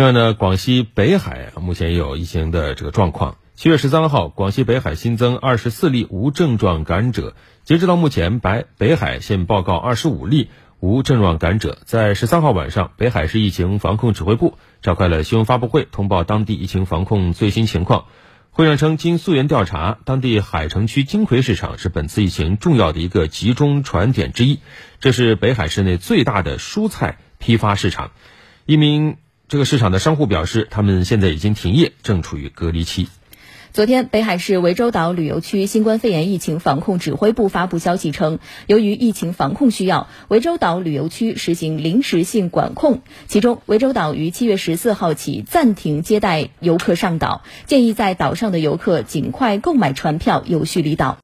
另外呢，广西北海目前也有疫情的这个状况。七月十三号，广西北海新增二十四例无症状感染者，截止到目前，白北海现报告二十五例无症状感染者。在十三号晚上，北海市疫情防控指挥部召开了新闻发布会，通报当地疫情防控最新情况。会上称，经溯源调查，当地海城区金葵市场是本次疫情重要的一个集中传点之一，这是北海市内最大的蔬菜批发市场。一名这个市场的商户表示，他们现在已经停业，正处于隔离期。昨天，北海市涠洲岛旅游区新冠肺炎疫情防控指挥部发布消息称，由于疫情防控需要，涠洲岛旅游区实行临时性管控。其中，涠洲岛于七月十四号起暂停接待游客上岛，建议在岛上的游客尽快购买船票，有序离岛。